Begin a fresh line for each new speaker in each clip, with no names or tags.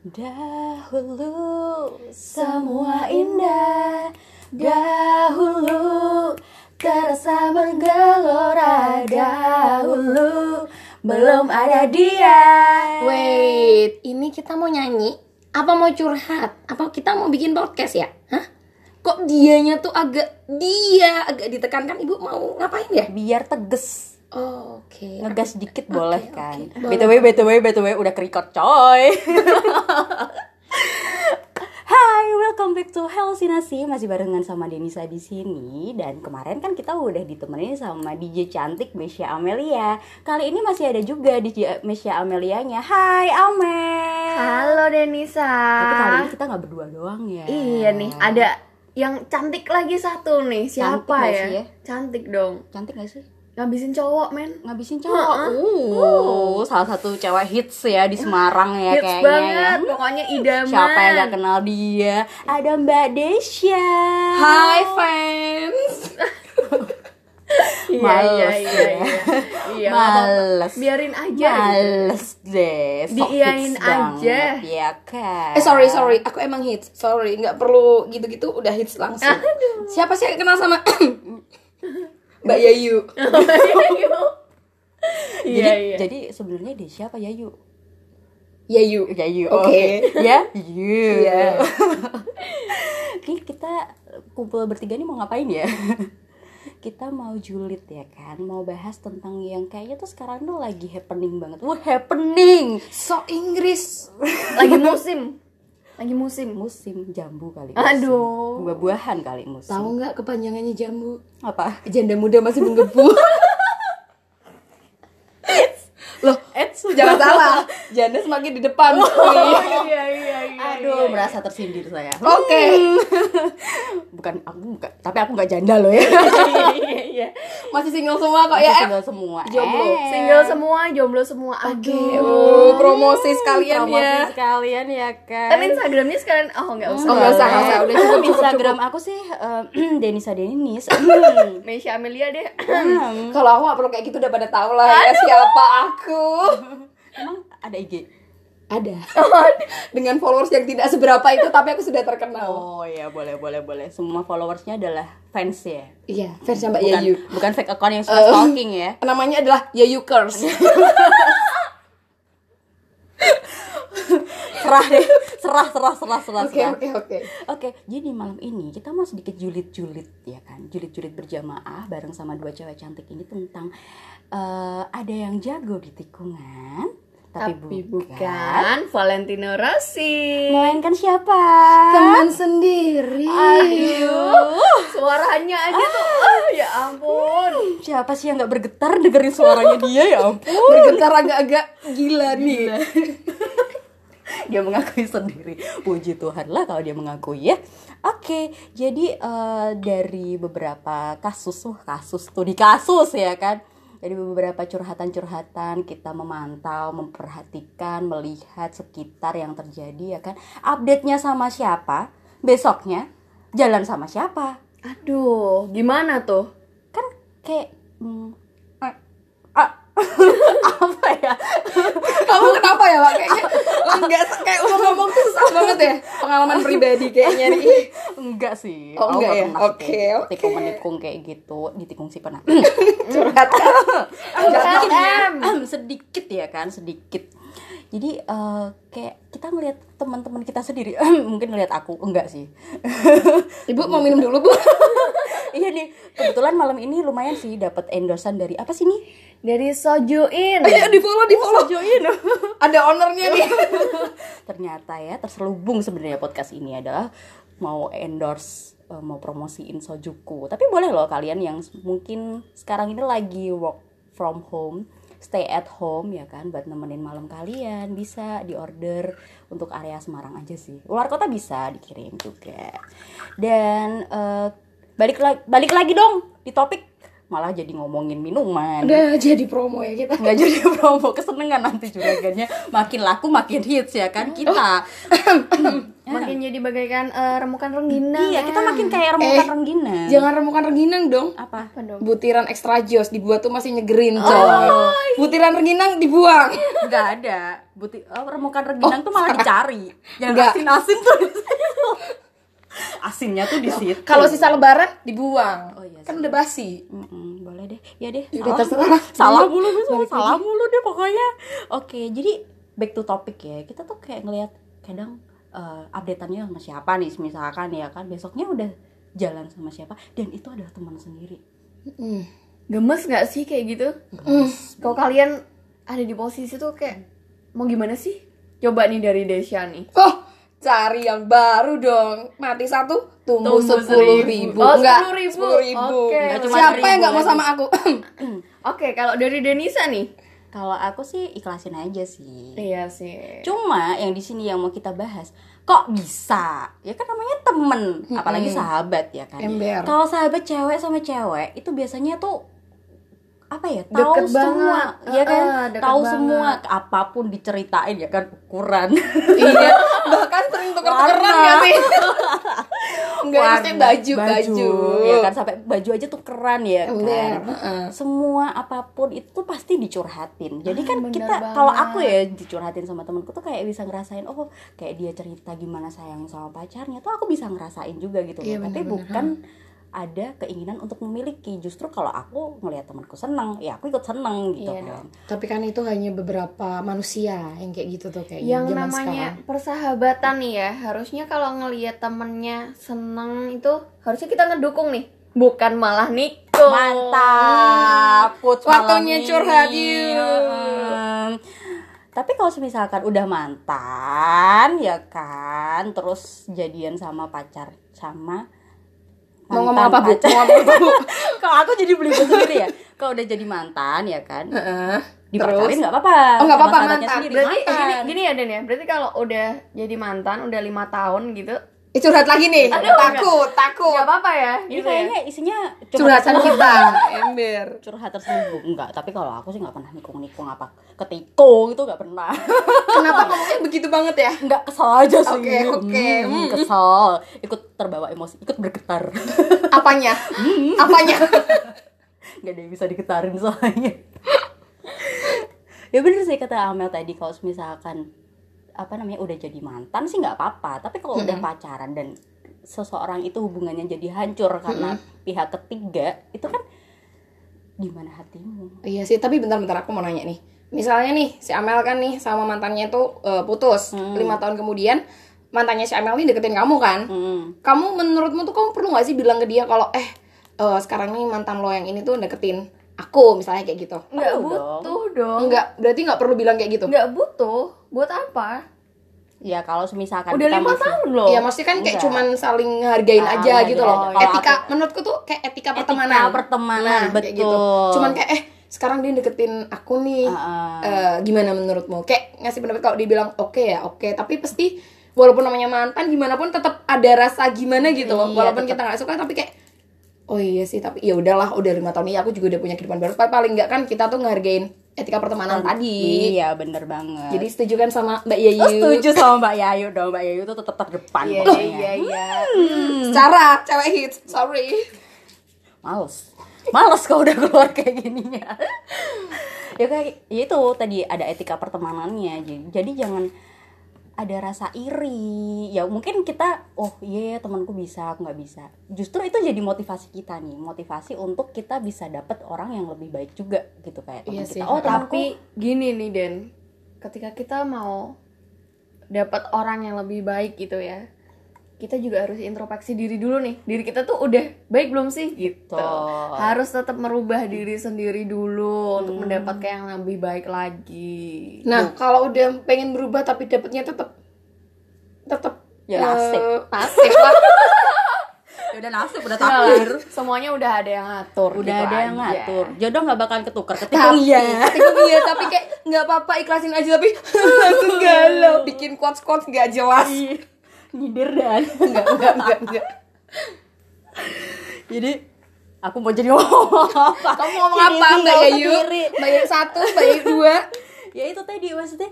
Dahulu semua indah Dahulu terasa menggelora Dahulu belum ada dia
Wait, ini kita mau nyanyi? Apa mau curhat? Apa kita mau bikin podcast ya? Hah? Kok dianya tuh agak dia agak ditekankan ibu mau ngapain ya?
Biar teges
Oh, Oke.
Ngegas dikit boleh
Oke,
kan
boleh.
BTW, BTW, BTW udah kerikot coy Hai, welcome back to Halusinasi Masih barengan sama Denisa di sini Dan kemarin kan kita udah ditemenin sama DJ cantik Mesya Amelia Kali ini masih ada juga DJ Mesya Amelianya Hai Amel
Halo Denisa.
Tapi kali ini kita nggak berdua doang ya
Iya nih, ada yang cantik lagi satu nih. Siapa
Cantik
ya?
sih ya?
Cantik dong.
Cantik gak sih?
Ngabisin cowok, men.
Ngabisin cowok uh, Salah satu cewek hits ya di Semarang ya
Hits
kayaknya
banget,
ya
pokoknya idaman.
Siapa yang gak kenal dia? Ada Mbak Desya.
Hai fans.
Iya,
Males
iya, iya,
ya.
iya. Iya.
Males.
Biarin aja. gitu.
Males deh. sok
Diiyain aja.
banget, Ya kan.
Eh sorry sorry, aku emang hits. Sorry, nggak perlu gitu-gitu udah hits langsung. Siapa sih yang kenal sama Mbak Yayu?
Jadi,
Iya, iya.
jadi sebenarnya Desya apa Yayu?
Yayu.
Yayu.
Oke.
ya? Yayu.
Iya.
Oke, kita kumpul bertiga nih mau ngapain ya? kita mau julid ya kan mau bahas tentang yang kayaknya tuh sekarang tuh lagi happening banget wah happening
So Inggris.
Lagi musim. Lagi musim.
musim jambu kali
Aduh.
buah-buahan kali musim
Tahu nggak kepanjangannya jambu?
apa
Janda muda masih menggebu. Loh, jangan salah. Janda semakin di depan.
Iya, iya, iya.
aduh merasa tersindir saya
Oke.
bukan aku bukan tapi aku nggak janda loh ya
Iya, iya.
Masih single semua kok
Masih
ya.
Single semua
Jomblo.
Eh.
Single semua, jomblo semua. Aduh.
Oh, promosi sekalian
promosi
ya.
sekalian ya kan
Tapi Instagramnya sekalian, oh nggak usah.
Oh, nggak usah, nggak usah. Udah cukup, cukup,
Instagram aku sih eh, Denisa Denis Hmm.
Mesya Amelia deh.
Kalau aku gak perlu kayak gitu udah pada tahu lah ya siapa aku.
Emang ada IG
Ada. Dengan followers yang tidak seberapa itu tapi aku sudah terkenal.
oh ya boleh boleh boleh semua followersnya adalah fans ya
Iya, fansnya Mbak
bukan
Yayu.
bukan fake account yang suka stalking ya
Namanya adalah Yayukers.
serah deh serah serah serah serah
Oke, oke, oke.
Oke, jadi malam ini kita mau sedikit julid-julid ya kan, julid-julid berjamaah bareng sama dua cewek cantik ini tentang eh, ada yang jago di tikungan, tapi,
Tapi
bukan.
bukan Valentino Rossi.
Melainkan siapa?
Teman sendiri.
Aduh,
Suaranya aja tuh, ah, ya ampun.
siapa sih yang nggak bergetar dengerin suaranya dia ya ampun?
Bergetar agak-agak gila nih.
dia mengakui sendiri puji Tuhan lah kalau dia mengakui ya oke jadi eh, dari beberapa kasus kasus tuh di kasus ya kan dari beberapa curhatan-curhatan kita memantau memperhatikan melihat sekitar yang terjadi ya kan? Update-nya sama siapa? Besoknya jalan sama siapa?
Aduh, gimana tuh?
kan kayak hmm, ah, ah, apa ya
Kamu kenapa ya, Pak? Kayaknya enggak kayak udah ngomong tuh susah banget ya. Pengalaman pribadi kayaknya nih.
enggak sih
Oh, enggak ya?
sih
Oke, oke.
tikung menikung kayak gitu ditikung si pernah
Curhat.
sedikit ya sedikit ya kan sedikit jadi eh, kayak kita ngelihat teman-teman kita sendiri mungkin ngelihat aku enggak sih
Ibu mau minum dulu, Bu?
iya nih kebetulan malam ini lumayan sih dapat endorsan dari apa sih nih
Dari Sojuin.
Ayo di-follow, di-follow.
join
Ada ownernya nih.
ternyata ya terselubung sebenarnya podcast ini adalah mau endorse eh, mau promosiin sojuku tapi boleh loh kalian yang mungkin sekarang ini lagi work from home stay at home ya kan buat nemenin malam kalian bisa di order untuk area Semarang aja sih luar kota bisa dikirim juga dan eh, balik lagi balik lagi dong di topik malah jadi ngomongin minuman
Udah jadi promo ya kita.
nggak jadi promo kesenengan nanti juragannya makin laku makin hits ya kan kita
Makin jadi bagaikan eh, remukan rengginang.
iya
ya.
kita makin kayak remukan
Eh,
rengginang
Jangan remukan rengginang dong.
apa
Apa dong?
Butiran extra jos dibuat tuh masih nyegerin coy. Butiran rengginang dibuang.
nggak ada buti oh, remukan rengginang tuh malah dicari yang
Nggak.
asin asin tuh. asinnya tuh di situ
Kalau sisa lebaran dibuang.
Oh, iya
kan udah basi.
Mm-mm, boleh deh ya deh
Yaudah,
salah
terserah.
salah mulu sama salah mulu deh pokoknya oke jadi back to topic ya kita tuh kayak ngelihat kadang eh, updateannya sama siapa nih misalkan ya kan besoknya udah jalan sama siapa dan itu adalah teman sendiri
Hmm.
Gemes gak sih kayak gitu? Kalau kalian ada di posisi tuh kayak mau gimana sih? Coba nih dari Desya nih.
Oh, cari yang baru dong. Mati satu, tumbuh sepuluh ribu.
Oh,
Enggak,
10.000.
sepuluh ribu.
Cuma
Siapa yang nggak mau sama aku?
Oke, kalau dari Denisa nih.
kalau aku sih ikhlasin aja sih
Iya sih.
cuma yang di sini yang mau kita bahas kok bisa ya kan namanya temen apalagi sahabat ya kan kalau sahabat cewek sama cewek itu biasanya tuh apa ya tahu
Deket
semua
banget.
ya kan
deket
tahu
banget.
semua apa pun diceritain ya kan ukuran
iya, bahkan sering tuker-tukeran gak sih? Enggak, maksudnya
Warna,
baju, baju.
ya kan sampai baju aja tuh keren ya
Ember,
kan
heeh.
semua apa pun itu pasti dicurhatin jadi
Ah,
kan
bener
kita kalau aku ya dicurhatin sama temenku tuh kayak bisa ngerasain oh kayak dia cerita gimana sayang sama pacarnya tuh aku bisa ngerasain juga gitu loh
Iya,
tapi
bener-bener.
bukan ada keinginan untuk memiliki. Justru kalau aku ngelihat temanku senang ya aku ikut senang gitu
Iya.
kan.
Tapi kan itu hanya beberapa manusia yang kayak gitu tuh kayak
yang
zaman
namanya
sekarang.
persahabatan nih ya harusnya kalau ngelihat temennya seneng itu harusnya kita ngedukung nih. Bukan malah nikung.
Mantap Coach
Waktunya curhat, yuk.
Tapi kalau misalkan udah mantan ya kan terus jadian sama pacar sama
Mau ngomong apa, Bu? Mau ngomong apa, Bu?
kalau aku jadi beli sendiri ya kalau udah jadi mantan ya kan
Heeh.
dipacarin
Terus?
nggak apa-apa
Oh, nggak apa-apa, mantan.
sendiri.
berarti eh,
Mantan.
gini, gini ya Den ya berarti kalau udah jadi mantan udah lima tahun gitu
Eh, curhat lagi nih.
Aduh,
takut, takut.
nggak apa-apa ya
ini
gitu ya
kayaknya isinya
Curhatan kita, ember.
curhat terselubung enggak tapi kalau aku sih nggak pernah nikung-nikung apa ketikung itu nggak pernah
Kenapa ngomongnya begitu banget ya?
nggak kesel aja sih
Oke, oke.
Hmm,
Hmm.
kesel ikut terbawa emosi ikut bergetar
Apanya? Apanya?
nggak ada yang bisa diketarin soalnya ya bener sih kata Amel tadi kalau misalkan apa namanya udah jadi mantan sih nggak apa-apa tapi kalau udah pacaran dan seseorang itu hubungannya jadi hancur karena pihak ketiga itu kan gimana hatimu
Iya sih, tapi bentar-bentar aku mau nanya nih. Misalnya nih, si Amel kan nih sama mantannya itu eh, putus. Lima tahun kemudian, mantannya si Amel ini deketin kamu kan?
Hmm.
Kamu menurutmu tuh kamu perlu gak sih bilang ke dia kalau eh eh, sekarang nih mantan lo yang ini tuh deketin aku misalnya kayak gitu?
nggak
Perlu
butuh dong
Enggak, berarti nggak perlu bilang kayak gitu.
nggak butuh buat apa
ya kalau misalkan
udah lima
masih-
tahun loh
Iya, maksudnya kan kayak
Enggak.
cuman saling hargain
Ah,
aja gitu loh.
aja.
Etika
aku-
menurutku tuh kayak etika
Etika
pertemanan.
pertemanan,
Nah, kayak gitu.
betul.
Cuman kayak eh sekarang dia deketin aku nih.
Ah, ah.
Eh, gimana menurutmu? Kayak ngasih pendapat kalau dia bilang oke ya, oke, tapi pasti walaupun namanya mantan gimana pun tetap ada rasa gimana gitu loh.
Iya,
walaupun
tetep.
kita nggak suka tapi kayak oh iya sih, tapi ya udahlah, udah lima tahun ini aku juga udah punya kehidupan baru. Paling nggak kan kita tuh ngehargain etika pertemanan tadi.
iya bener banget
Jadi setuju kan sama Mbak Yayu?
Oh, setuju sama Mbak Yayu dong Mbak Yayu tuh tetap terdepan
iya
pokoknya.
iya iya
Secara cewek hits, sorry.
males males kalau udah keluar kayak gininya ya kayak ya itu tadi ada etika pertemanannya jadi, jadi jangan ada rasa iri. Ya mungkin kita oh iya ya, temanku bisa aku nggak bisa. Justru itu jadi motivasi kita nih motivasi untuk kita bisa dapet orang yang lebih baik juga gitu kayak teman
Iya
kita.
sih.
oh temanku
tapi gini nih Den. Ketika kita mau dapat orang yang lebih baik gitu ya kita juga harus introspeksi diri dulu nih. Diri kita tuh udah baik belum sih? Gitu.
Betul.
harus tetap merubah diri sendiri dulu untuk mendapatkan yang lebih baik lagi.
Nah, kalau udah pengen berubah tapi dapetnya tetap tetap
Ya, nasib.
eh, nasib. lah.
ya udah nasib udah takdir.
Semuanya udah ada yang ngatur
udah
gitu
ada yang
aja.
ngatur. Jodoh nggak bakalan ketukar ketikung
tapi
iya.
ketika iya tapi kayak nggak apa-apa ikhlasin aja tapi langsung galau. Bikin quotes quotes nggak jelas
nyindir dan
nggak nggak nggak nggak
jadi aku mau jadi ngomong apa?
Kamu ngomong apa? Mbak Yayu? Mbak Yayu satu, Mbak Yayu dua.
ya itu tadi maksudnya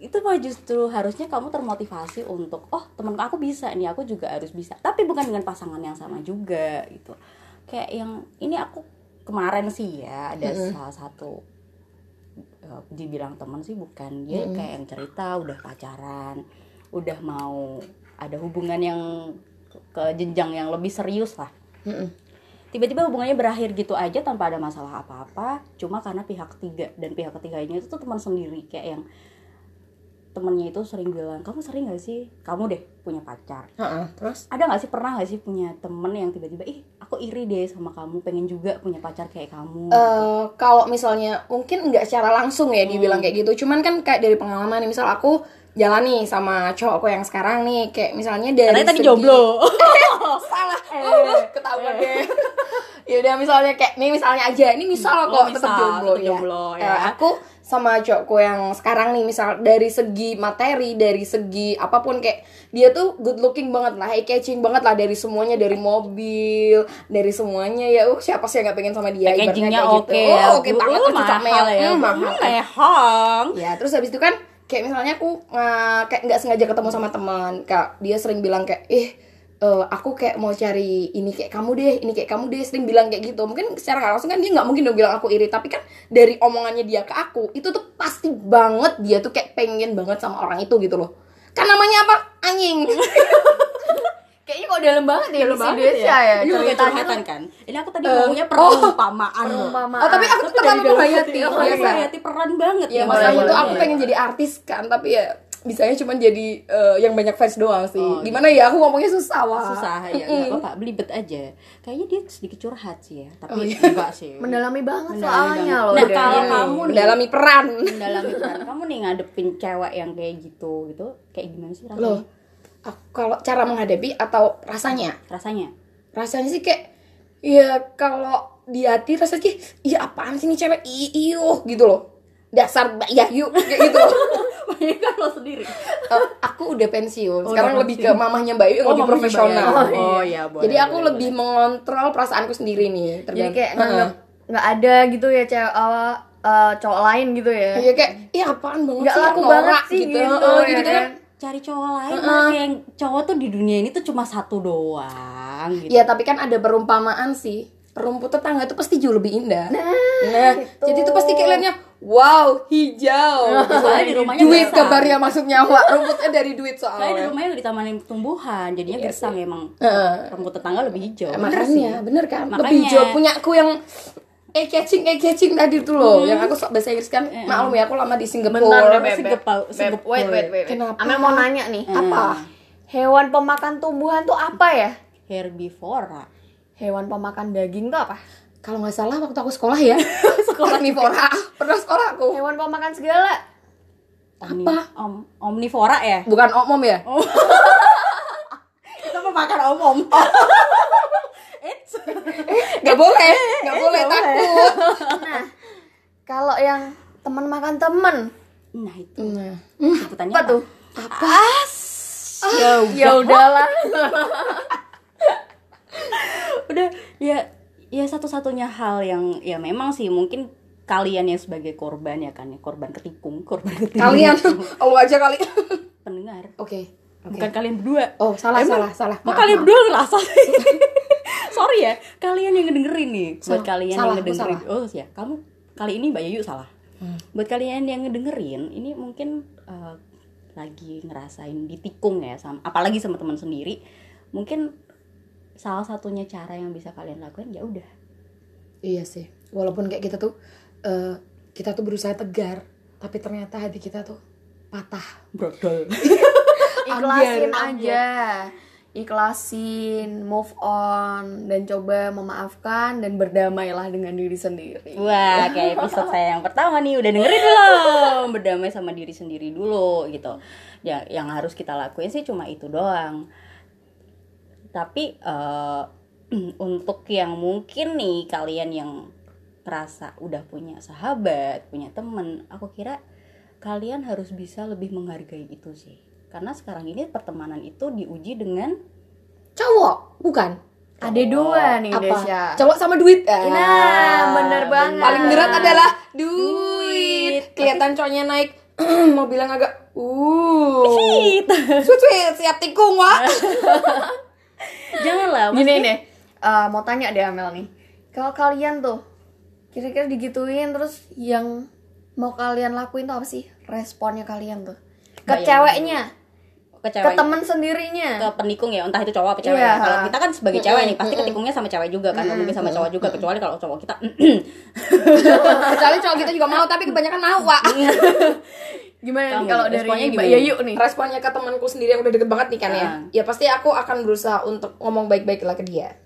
itu mah justru harusnya kamu termotivasi untuk oh temen aku bisa nih aku juga harus bisa. Tapi bukan dengan pasangan yang sama juga gitu. Kayak yang ini aku kemarin sih ya ada salah satu eh, dibilang teman sih bukan. Dia kayak yang cerita udah pacaran udah mau ada hubungan yang ke- jenjang yang lebih serius lah. Tiba-tiba hubungannya berakhir gitu aja tanpa ada masalah apa-apa cuma karena pihak ketiga dan pihak ketiganya itu tuh teman sendiri kayak yang temennya itu sering bilang kamu sering gak sih? Kamu deh punya pacar.
Heeh, terus?
Ada nggak sih pernah nggak sih punya temen yang tiba-tiba ih aku iri deh sama kamu pengen juga punya pacar kayak kamu
eh kalau misalnya mungkin nggak secara langsung ya dibilang
Hmm.
kayak gitu cuman kan kayak dari pengalaman nih misal aku jalan nih sama cowokku yang sekarang nih. Kayak misalnya dari
karena tadi
segi-
jomblo.
Salah. Uh, ketahuan deh ya udah misalnya kayak nih misalnya aja. Ini misal
Oh,
kok tetap
misal,
jomblo,
tetap
ya.
jomblo, ya.
Eh, aku sama cowokku yang sekarang nih misal dari segi materi dari segi apa pun kayak dia tuh good looking banget lah eye catching banget lah dari semuanya dari mobil dari semuanya. Ya uh siapa sih yang gak pengen sama dia?
Packagingnya
ibaratnya
oke
kayak
ya.
Oh, oke banget
Uh,
terus
mahal
Camel.
ya.
Hmm,
Hmm,
mahal
mehong.
Ya terus habis itu kan kayak misalnya aku eh, kayak nggak sengaja ketemu sama teman, kak dia sering bilang kayak eh eh, aku kayak mau cari ini kayak kamu deh, ini kayak kamu deh sering bilang kayak gitu. Mungkin secara langsung kan dia nggak mungkin dong bilang aku iri, tapi kan dari omongannya dia ke aku itu tuh pasti banget dia tuh kayak pengen banget sama orang itu gitu loh. Kan namanya apa? Anjing.
Dalam banget ya
Dalam banget
Desya ya.
Ini bukan curhatan
tuh
kan ini aku tadi ngomongnya perumpamaan loh.
perumpamaan.
Oh, tapi aku
dari dalam
menghayati,
oh, menghayati peran banget
Ya
ya,
masalahnya
boleh,
itu aku pengen jadi artis kan, tapi ya bisanya cuma jadi eh, yang banyak fans doang sih.
Oh,
Gimana ya aku ngomongnya susah wah.
susah ya
Mm-mm.
nggak apa-apa belibet aja kayaknya dia sedikit curhat sih ya tapi enggak sih
mendalami banget
Mendalami
soalnya
banget.
loh.
Nah, kalau kamu nih-
mendalami peran.
mendalami peran kamu nih ngadepin cewek yang kayak gitu gitu kayak gimana sih rasanya
Loh, aku kalau cara menghadapi atau rasanya?
rasanya
Rasanya sih kayak ya kalau di hati rasanya kayak iya apaan sih nih cewek i iuh gitu loh. Dasar Yahyu kayak gitu loh.
banyak kan lo sendiri
Eh, aku udah pensiun.
Oh,
Sekarang
udah
lebih
pensiun.
ke mamahnya Mbak Yu yang
Oh,
lebih profesional.
Mbak Yu. Oh, iya, boleh,
Jadi aku
boleh,
lebih mengontrol perasaanku sendiri nih.
Jadi
tergantung-
kayak
Heeh.
nganggap nggak ada gitu ya cewek uh, uh, cowok lain gitu ya.
Iya kayak, iya apaan banget
Nggak
sih,
laku banget sih gitu,
Heeh,
ya
gitu
kan?
Cari cowok lain lah kayak yang cowok tuh di dunia ini tuh cuma satu doang gitu.
Iya tapi kan ada perumpamaan sih. Rumput tetangga itu pasti jauh lebih indah. Nah, jadi itu pasti kayak liatnya Wow, hijau.
Soalnya di rumahnya
Duit
gersang.
kabarnya masuknya Wak, rumputnya dari duit
soalnya di
soalnya.
rumahnya udah ditamanin tumbuhan jadinya gersang emang.
Heeh.
rumput tetangga lebih hijau.
Eh. Makanya, bener kan?
Makanya.
Lebih hijau punya aku yang eh catching eh catching tadi tuh loh yang aku sok bahasa Inggris kan maklum ya aku lama di Singapura
Bentar deh, Beb,
segepau.
wait, wait, wait. wait.
Kenapa?
Amel mau nanya nih.
apa
Hewan pemakan tumbuhan tuh apa ya?
herbivora
Hewan pemakan daging tuh apa?
kalau nggak salah waktu aku sekolah ya sekolah Nivora pernah sekolah aku
Hewan pemakan segala.
Omni-
Apa?
om, omnivora ya
bukan omom ya
kita mau makan om om It's
nggak boleh nggak boleh takut.
Nah, kalau yang teman makan temen,
nah itu.
Nah.
Sebutannya
apa tuh?
As. Ya,
Ya udahlah.
udah ya ya satu-satunya hal yang ya memang sih mungkin kalian yang sebagai korban ya kan ya korban ketikung korban ketikung.
Kalian lu aja kali.
Pendengar.
Oke
bukan kalian berdua.
Oh salah
Emang?
salah salah.
kok kalian berdua ngerasa sih sorry ya kalian yang ngedengerin nih. Buat kalian
salah,
yang ngedengerin.
salah.
oh ya kamu kali ini mbak Yayu salah.
Hmm.
buat kalian yang ngedengerin ini mungkin eh, lagi ngerasain ditikung ya sama apalagi sama teman sendiri. Mungkin salah satunya cara yang bisa kalian lakukan ya udah.
Iya sih. Walaupun kayak kita tuh eh, kita tuh berusaha tegar tapi ternyata hati kita tuh patah.
Brodol.
Ikhlasin
Ambiar,
aja. Ikhlasin, move on dan coba memaafkan dan berdamailah dengan diri sendiri.
Wah, kayak episode saya yang pertama nih udah dengerin belum? Berdamai sama diri sendiri dulu gitu. Ya, yang harus kita lakuin sih cuma itu doang. Tapi eh, untuk yang mungkin nih kalian yang merasa udah punya sahabat, punya temen, aku kira kalian harus bisa lebih menghargai itu sih. Karena sekarang ini pertemanan itu diuji dengan
cowok bukan
Ada dua nih
Apa?
Desya.
Cowok sama duit. Ah.
Nah, bener banget.
Paling berat adalah duit. Kelihatan cowoknya naik mau bilang agak uh sweet sweet siap tikung wa
Janganlah.
Gini deh, eh, mau tanya deh Amel nih. Kalau kalian tuh kira-kira digituin terus yang mau kalian lakuin tuh apa sih? Responnya kalian tuh. Ke ceweknya,
ke
ke
cewek
temen sendirinya.
ke penikung ya entah itu cowok apa cewek
Iya.
ya. kalau kita kan sebagai cewek nih pasti ketikungnya sama cewek juga kan nggak mungkin sama cowok juga kecuali kalau cowok kita
kecuali cowok kita juga mau tapi kebanyakan mau wa
Gimana nih
Kamu,
kalau dari
responnya
Mbak
gimana?
Yayu nih?
responnya ke temanku sendiri yang udah deket banget nih kan ya
Ah.
ya pasti aku akan berusaha untuk ngomong baik-baik lah ke dia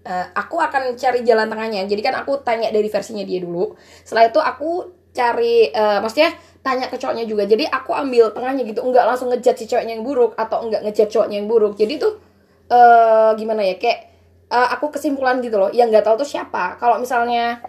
Eh, aku akan cari jalan tengahnya jadi kan aku tanya dari versinya dia dulu setelah itu aku cari eh, maksudnya tanya ke cowoknya juga. Jadi aku ambil tengahnya gitu. Enggak langsung ngejat si cowoknya yang buruk atau enggak ngejat cowoknya yang buruk. Jadi tuh eh gimana ya? Kayak eh, aku kesimpulan gitu loh. Yang nggak tahu tuh siapa. Kalau misalnya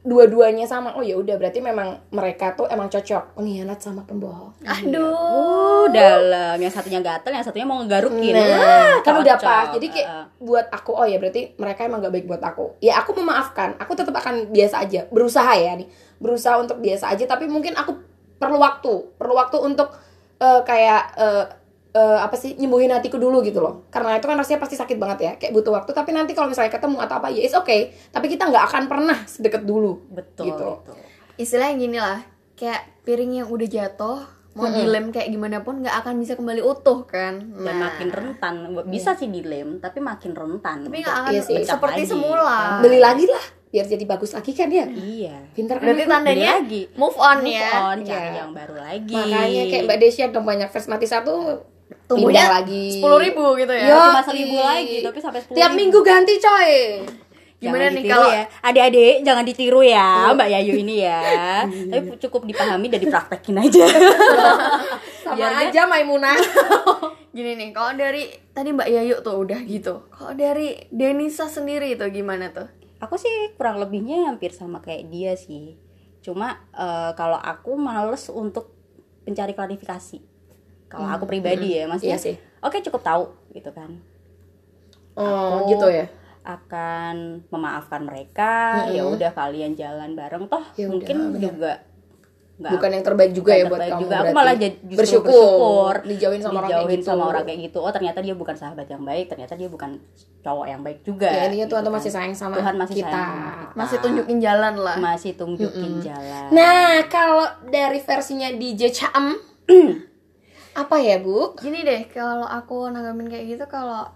dua-duanya sama oh ya udah berarti memang mereka tuh emang cocok pengkhianat sama pembohong
Aduh.
oh dalam yang satunya gatel yang satunya mau ngegarukin
Nah,
Wah,
kan udah pas. Jadi kayak buat aku oh ya berarti mereka emang gak baik buat aku. Ya aku memaafkan. Aku tetap akan biasa aja. Berusaha ya nih. Berusaha untuk biasa aja tapi mungkin aku perlu waktu. Perlu waktu untuk eh, kayak eh, eh, apa sih nyembuhin hatiku dulu gitu loh. Karena itu kan rasanya pasti sakit banget ya. Kayak butuh waktu tapi nanti kalau misalnya ketemu atau apa ya it's okay. Tapi kita nggak akan pernah sedekat dulu.
betul
gitu.
betul.
Istilahnya gini lah, kayak piring yang udah jatuh mau dilem kayak gimana pun nggak akan bisa kembali utuh kan.
dan
Nah,
makin rentan bisa sih dilem tapi makin rentan
tapi nggak akan
Iya sih.
Seperti
lagi.
semula.
Beli lagi lah biar jadi bagus lagi kan ya.
iya
Pintar kan
Berarti tandanya
lagi.
move on
Move
ya.
on, cari
Iya.
yang baru lagi
Makanya kayak Mbak Desya dong banyak vers mati satu
Tumbuhnya
pindah lagi.
sepuluh ribu gitu ya.
Yo,
cuma seribu lagi tapi sampai sepuluh
Tiap minggu ganti coy.
Gimana
Jangan
nih kalau-
ya adik-adik jangan ditiru ya Mbak Yayu ini ya tapi cukup dipahami dan dipraktekin aja
Sama
Biar
aja Maimunah.
Gini nih, kalau dari tadi Mbak Yayu tuh udah gitu. Kalau dari Denisa sendiri tuh gimana tuh?
aku sih kurang lebihnya hampir sama kayak dia sih cuma eh, kalau aku males untuk mencari klarifikasi kalau aku pribadi ya maksudnya
Iya sih.
oke cukup tahu gitu kan
Oh,
Aku
gitu ya.
akan memaafkan mereka ya udah kalian jalan bareng toh
Ya udah,
mungkin
benar.
juga nggak
Bukan yang terbaik juga ya buat
terbaik
kamu.
juga aku
berarti.
malah jadi justru
bersyukur,
bersyukur
dijauhin sama orang kayak
dijauhin
gitu.
sama orang kayak gitu oh ternyata dia bukan sahabat yang baik ternyata dia bukan cowok yang baik juga
Ya intinya Tuhan
gitu
tuh
kan.
masih sayang sama
Tuhan masih
kita.
sayang sama kita.
Masih tunjukin jalan lah.
masih tunjukin jalan
Nah, kalau dari versinya DJ Chaem apa ya, Bu?
Gini deh, kalau aku nanggapin kayak gitu kalau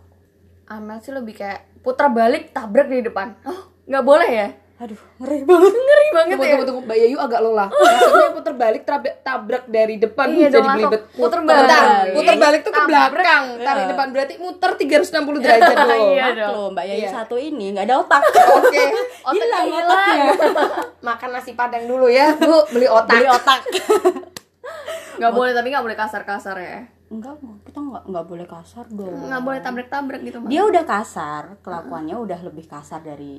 Amel sih lebih kayak putar balik tabrak di depan. Oh, nggak boleh ya?
aduh ngeri banget
Ngeri banget
Tunggu,
ya.
tunggu, tunggu. Mbak Yayu agak lelah. Maksudnya puter balik tabrak, tabrak dari depan
Iya
jadi belibet. Bentar,
balik.
puter balik tuh ke
Tabrak.
belakang, tarik depan berarti muter 360 derajat dong.
Iya
loh mbak Yayu
Iya.
satu ini nggak ada otak
Oke.
hilang
hilang.
otaknya
Makan nasi padang dulu ya, Bu. Beli otak.
beli otak
Nggak boleh tapi nggak boleh kasar-kasar ya.
enggak kita nggak nggak boleh kasar dong
Nggak boleh tabrak-tabrak gitu.
Dia udah kasar kelakuannya udah lebih kasar dari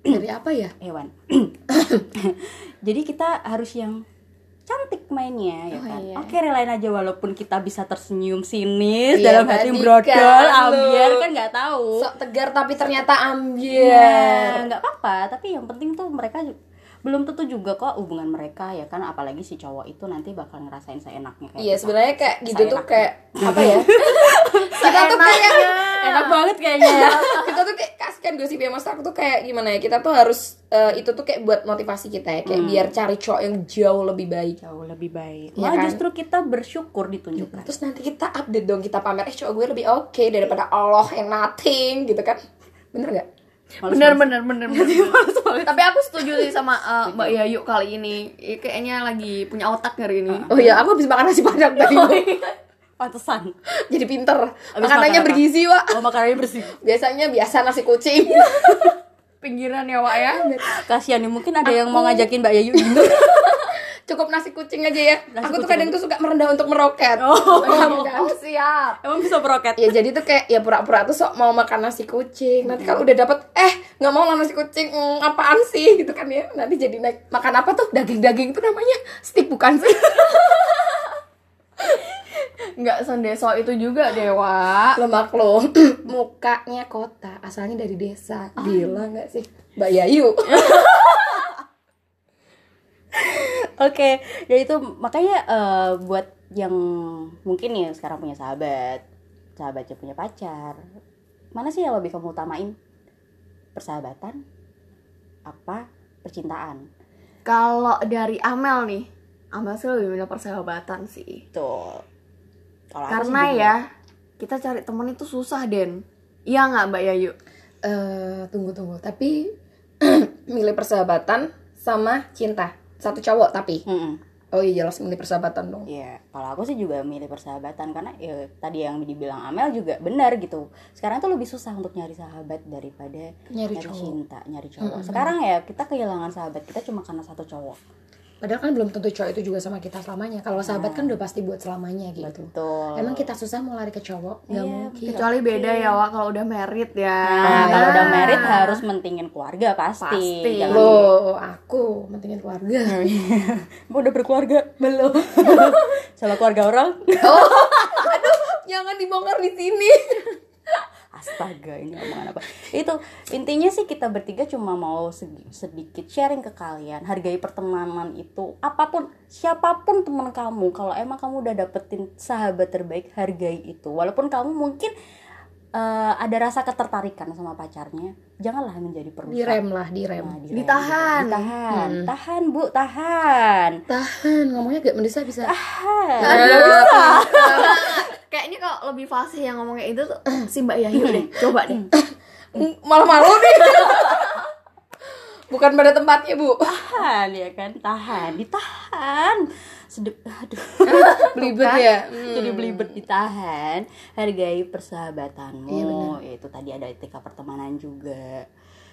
Dari apa ya?
hewan jadi kita harus yang cantik mainnya ya
Oh,
kan
iya.
oke relain aja walaupun kita bisa tersenyum sinis
Iya,
dalam hati brodol
kan
ambiar kan nggak tahu
Sok tegar tapi ternyata
ya
ambiar.
nggak apa-apa tapi yang penting tuh mereka belum tentu juga kok hubungan mereka ya kan? Apalagi si cowok itu nanti bakal ngerasain seenaknya kayak
Iya
kita.
sebenarnya kayak gitu tuh kayak apa ya? kita tuh kayak
enak banget kayaknya. Ya
kita tuh kayak kasihan gosip ya mas aku tuh kayak gimana ya? Kita tuh harus eh, itu tuh kayak buat motivasi kita ya kayak biar cari cowok yang jauh lebih baik.
Jauh lebih baik. Malah
kan?
justru kita bersyukur ditunjukkan.
Terus nanti kita update dong kita pamer eh cowok gue lebih oke daripada Allah yang nothing gitu kan? Bener nggak
Males
bener bener bener bener tapi aku setuju sih sama uh, Mbak Yayu kali ini. Ih, kayaknya lagi punya otak hari ini.
Oh iya aku habis makan nasi padang tadi
pantesan.
Jadi pinter.
Habis
makanannya
makan
bergizi wa
oh makanannya bersih.
Biasanya biasa nasi kucing.
Pinggiran ya Wak ya?
Kasihan nih mungkin ada yang mau ngajakin mbak Yayu. dinner
cukup nasi kucing aja ya.
Nasi
aku tuh kadang tuh suka merendah untuk meroket.
Oh.
Kan?
oh siap.
Emang bisa beroket
ya jadi tuh kayak ya pura-pura tuh sok mau makan nasi kucing. Nanti kalau udah dapet eh nggak mau lah nasi kucing hmm, apaan sih? Gitu kan ya. Nanti jadi naik makan apa tuh? Daging-daging itu namanya. Steak bukan sih?
Nggak sendeso itu juga dewa.
Lemak lo. Mukanya kota asalnya dari desa. Gila nggak sih? Mbak Yayu
Oke, ya itu makanya eh, buat yang mungkin ya sekarang punya sahabat, sahabatnya punya pacar, mana sih yang lebih kamu utamain? Persahabatan? Apa percintaan?
kalau dari Amel nih Amel sih lebih milih persahabatan sih
Tuh. Kalau aku sih
karena
juga.
ya kita cari temen itu susah Den iya nggak Mbak Yayu
Eh, tunggu tunggu tapi milih persahabatan sama cinta satu cowok tapi
Mm-mm.
oh iya jelas milih persahabatan dong
Iya, kalau aku sih juga milih persahabatan karena ya tadi yang dibilang Amel juga benar gitu. Sekarang tuh lebih susah untuk nyari sahabat daripada
Nyari
nyari
cowok.
cinta, nyari cowok. Sekarang ya kita kehilangan sahabat kita cuma karena satu cowok.
Padahal kan belum tentu cowok itu juga sama kita selamanya kalau sahabat kan udah pasti buat selamanya gitu
Betul.
emang kita susah mau lari ke cowok nggak
Iya,
mungkin
kecuali beda ya Wak kalau udah merit ya
Nah, kalau udah
Nah.
merit harus mentingin keluarga pasti.
Pasti.
Jangan
Loh, aku mentingin keluarga.
Mau udah berkeluarga belum? Sama keluarga orang?
Jangan dibongkar di sini.
Astaga, ini omongan apa? Itu intinya sih kita bertiga cuma mau sedikit sharing ke kalian. Hargai pertemanan itu apa pun, siapa pun teman kamu. Kalau emang kamu udah dapetin sahabat terbaik, hargai itu. Walaupun kamu mungkin eh, ada rasa ketertarikan sama pacarnya, janganlah menjadi perusak.
Direm lah, direm.
Nah, direm,
Ditahan.
ditahan, tahan bu, tahan,
Tahan, ngomongnya gak mendesak bisa.
tahan.
kayaknya kalau lebih fasih yang ngomong kayak itu tuh si Mbak Yayu deh. Coba deh.
Malah malu nih. Bukan pada tempatnya, Bu.
tahan ya kan? Tahan ditahan. Sedep aduh.
Belibet
Kan?
ya.
jadi belibet ditahan. Hargai persahabatanmu.
Iya,
itu tadi ada etika pertemanan juga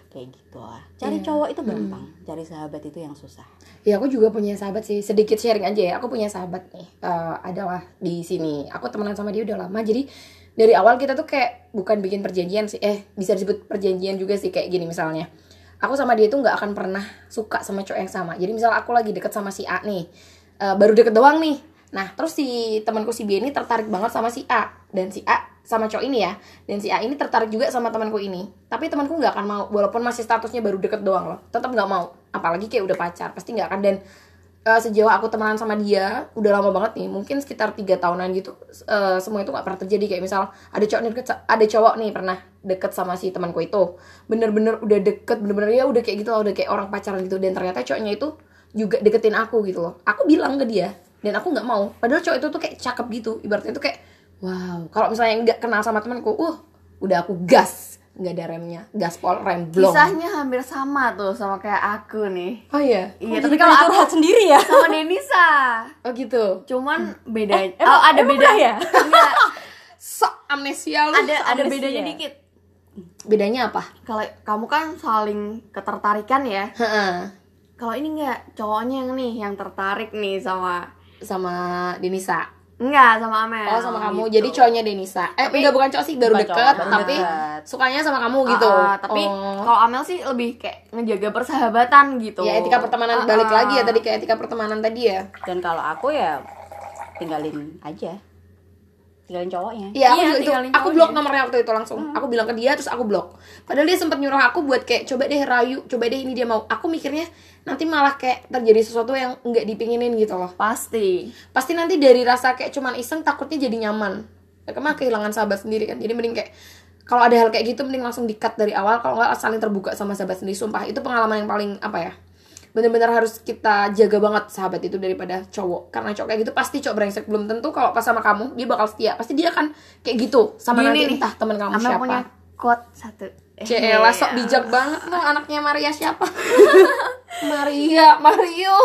kayak gitu lah cari cowok itu gampang cari sahabat itu yang susah
Ya aku juga punya sahabat sih. Sedikit sharing aja ya. Aku punya sahabat nih. Eh, adalah di sini. Aku temenan sama dia udah lama. Jadi dari awal kita tuh kayak bukan bikin perjanjian sih. Eh bisa disebut perjanjian juga sih kayak gini misalnya. Aku sama dia tuh nggak akan pernah suka sama cowok yang sama. Jadi misal aku lagi deket sama si A nih. eh, baru deket doang nih. Nah terus si temanku si B ini tertarik banget sama si A dan si A sama cowok ini ya. Dan si A ini tertarik juga sama temanku ini. Tapi temanku nggak akan mau walaupun masih statusnya baru deket doang loh. Tetap nggak mau. Apalagi kayak udah pacar pasti nggak akan. Dan eh, sejauh aku temenan sama dia udah lama banget nih mungkin sekitar tiga tahunan gitu eh, semua itu nggak pernah terjadi. Kayak misal ada cowok nih deket ada cowok nih pernah deket sama si temanku itu. Bener-bener udah deket bener-bener ya udah kayak gitu loh udah kayak orang pacaran gitu. Dan ternyata cowoknya itu juga deketin aku gitu loh. Aku bilang ke dia dan aku nggak mau. Padahal cowok itu tuh kayak cakep gitu. Ibaratnya tuh kayak wow. Kalau misalnya nggak kenal sama temanku uh udah aku gas. Nggak ada remnya. Gaspol rem blong.
Kisahnya hampir sama tuh sama kayak aku nih.
Oh iya?
Iya
Kok
tapi kalau aku
curhat sendiri ya?
sama Denisa.
Oh gitu?
Cuman beda
emang-
oh, ada beda
ya?
Enggak,
sok amnesia lu
ada ada
amnesia.
bedanya dikit.
Bedanya apa?
Kalau kamu kan saling ketertarikan ya.
Heeh.
kalau ini enggak cowoknya yang nih yang tertarik nih sama
sama Denisa?
Enggak sama Amel.
Oh sama kamu.
Gitu.
jadi cowoknya Denisa. Eh
Tapi-
enggak bukan cowok sih baru deket
cowok,
tapi
deket.
sukanya sama kamu gitu.
Ah, ah, tapi
Oh.
kalau Amel sih lebih kayak ngejaga persahabatan gitu.
Ya etika pertemanan
Ah,
balik
ah.
lagi ya tadi kayak etika pertemanan tadi ya.
Dan kalau aku ya tinggalin aja tinggalin cowoknya
Iya, aku
Iya,
juga itu. Aku blok nomornya waktu itu langsung. Aku bilang ke dia terus aku blok. Padahal dia sempat nyuruh aku buat kayak coba deh rayu, coba deh ini dia mau. Aku mikirnya nanti malah kayak terjadi sesuatu yang nggak dipinginin gitu loh.
pasti
Pasti nanti dari rasa kayak cuman iseng takutnya jadi nyaman. Ya, ke mana kehilangan sahabat sendiri kan. Jadi mending kayak kalau ada hal kayak gitu mending langsung di-cut dari awal kalau nggak saling terbuka sama sahabat sendiri sumpah itu pengalaman yang paling apa ya bener-bener harus kita jaga banget sahabat itu daripada cowok. Karena cowok kayak gitu pasti cowok brengsek. Belum tentu kalau pas sama kamu dia bakal setia. Pasti dia akan kayak gitu. Sama
Gini
nanti
nih,
entah teman kamu siapa
punya quote satu. Eh,
Cela sok bijak banget lo anaknya Maria siapa? Maria Mario.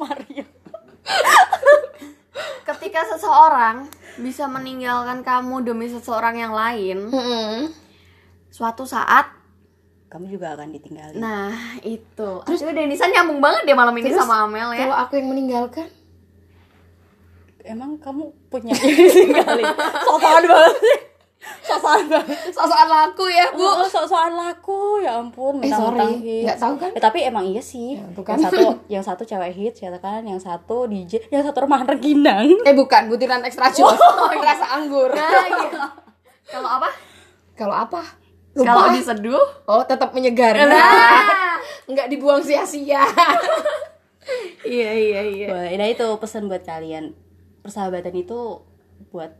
Mario.
Ketika seseorang bisa meninggalkan kamu demi seseorang yang lain
Mm-mm.
suatu saat
kamu juga akan ditinggalin.
Nah itu. Terus Denisa nyambung banget deh malam ini
Terus,
sama Amel ya.
kalau aku yang meninggalkan?
Emang kamu punya ditinggalin? Sopan banget sih. Sosokan banget.
Sosokan laku ya bu.
Bu, sok-sokan laku, ya ampun,
Eh,
mentang-mentang
sorry.
hits.
Nggak tahu kan?
Ya, tapi emang iya sih.
Ya, tuh
yang satu, yang satu cewek hits, ya kan, yang satu DJ, yang satu remahan Reginang.
eh bukan. Butiran ekstra jus rasa anggur.
Nah, iya. Kalau apa?
kalau apa
Kalau diseduh.
oh tetap menyegar
Nah.
nggak dibuang sia-sia
iya iya iya.
Wah, nah itu pesan buat kalian. Persahabatan itu buat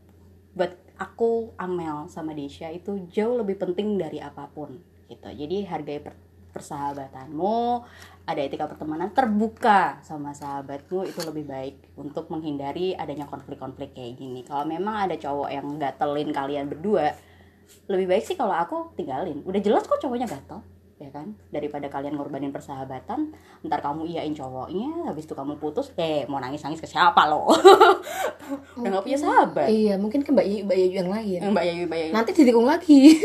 buat aku Amel sama Desya itu jauh lebih penting dari apa pun gitu. Jadi hargai per- persahabatanmu, ada etika pertemanan terbuka sama sahabatmu itu lebih baik untuk menghindari adanya konflik-konflik kayak gini. Kalau memang ada cowok yang gatelin kalian berdua, lebih baik sih kalau aku tinggalin. Udah jelas kok cowoknya gatel ya kan? Daripada kalian ngorbanin persahabatan ntar kamu iyain cowoknya habis itu kamu putus eh mau nangis nangis ke siapa lo? Udah nggak punya sahabat.
iya mungkin ke mbak Yayu mbak Yayu yang lain.
Mbak Yayu mbak Yayu.
Nanti ditikung lagi.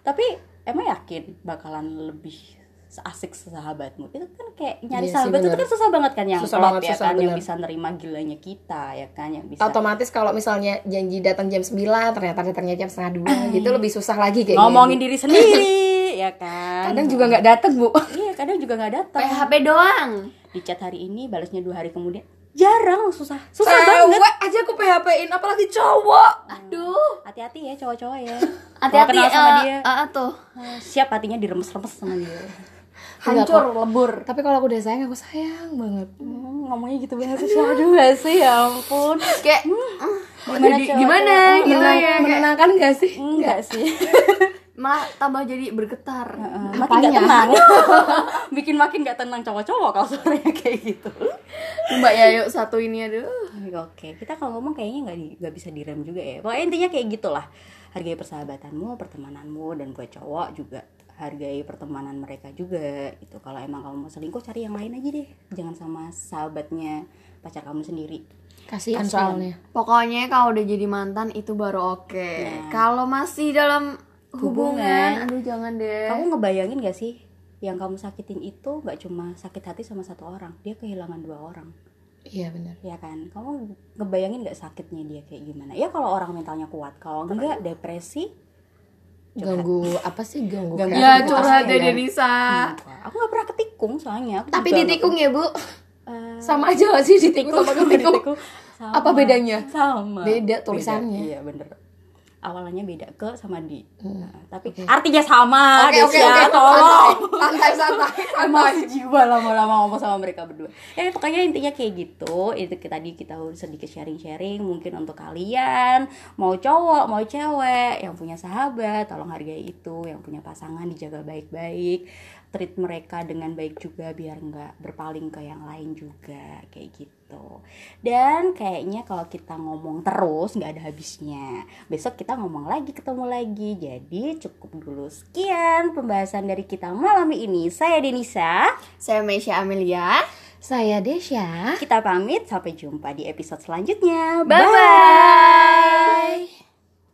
Tapi emang yakin bakalan lebih seasik sahabatmu itu kan kayak nyari
Iya sih,
sahabat itu
bener.
kan susah banget kan yang
Susah
klop
banget,
ya
susah,
kan yang
bener.
bisa nerima gilanya kita ya kan yang bisa
otomatis kalau misalnya janji datang jam 9 ternyata datangnya jam setengah dua gitu lebih susah lagi kayak
ngomongin
gitu.
diri sendiri ya kan
kadang juga nggak datang bu
iya kadang juga nggak datang
PHP doang.
di chat hari ini balasnya dua hari kemudian jarang susah susah
cewek
banget
aja aku PHP-in apalagi cowok
Aduh.
hati-hati ya cowok-cowok ya
Hati-hati
Kalau kenal sama
eh,
dia
eh, tuh.
eh, siap hatinya diremes-remes sama dia
Hancur, lebur.
tapi kalau aku udah sayang aku sayang banget.
Hmm, ngomongnya gitu banget sih aduh gak sih? Ya ampun.
Kayak
gimana
jadi-
cowok-
gimana?
Cowok-
gitu
Menenang-
ya.
menenangkan gak sih?
Enggak sih.
Malah tambah jadi bergetar.
Eh, makin gak tenang. Bikin makin gak tenang cowok-cowok kalau suaranya kayak gitu.
Mbak Yayu satu ini aduh.
Oke, kita kalau ngomong kayaknya nggak di- nggak bisa direm juga ya. Pokoknya intinya kayak gitulah. Hargai persahabatanmu, pertemananmu, dan buat cowok juga hargai pertemanan mereka juga. Itu kalau emang kamu mau selingkuh cari yang lain aja deh. Jangan sama sahabatnya pacar kamu sendiri.
kasihan soalnya
Pokoknya kalau udah jadi mantan itu baru oke. Kalau masih dalam hubungan,
Hubungan.
aduh jangan deh.
Kamu ngebayangin gak sih yang kamu sakitin itu nggak cuma sakit hati sama satu orang, dia kehilangan dua orang.
iya benar
ya kan kamu ngebayangin nggak sakitnya dia kayak gimana ya kalau orang mentalnya kuat kalau enggak depresi
ganggu apa sih ganggu
Ganggu
ya curhat
ya?
Denisa.
Enggak. aku nggak pernah ketikung soalnya aku
tapi ditikung ya bu
Eh,
sama aja gak sih ditikung sama ketikung
sama.
Apa bedanya?
sama
Beda tulisannya.
iya bener awalnya beda ke sama di. Nah, tapi artinya sama
oke oke
Desya,
oke
tolong.
Santai santai santai.
Masih jiwa lama-lama ngomong sama mereka berdua. Ya pokoknya intinya kayak gitu. Itu tadi kita sedikit sharing-sharing Mungkin untuk kalian Mau cowok, mau cewek Yang punya sahabat, tolong hargai itu Yang punya pasangan dijaga baik-baik Treat mereka dengan baik juga Biar nggak berpaling ke yang lain juga Kayak gitu. Dan kayaknya kalau kita ngomong terus nggak ada habisnya. Besok kita ngomong lagi, ketemu lagi. Jadi cukup dulu Sekian pembahasan dari kita malam ini. Saya Denisa.
Saya Meisha Amelia.
saya Desya.
Kita pamit, sampai jumpa di episode selanjutnya.
Bye bye.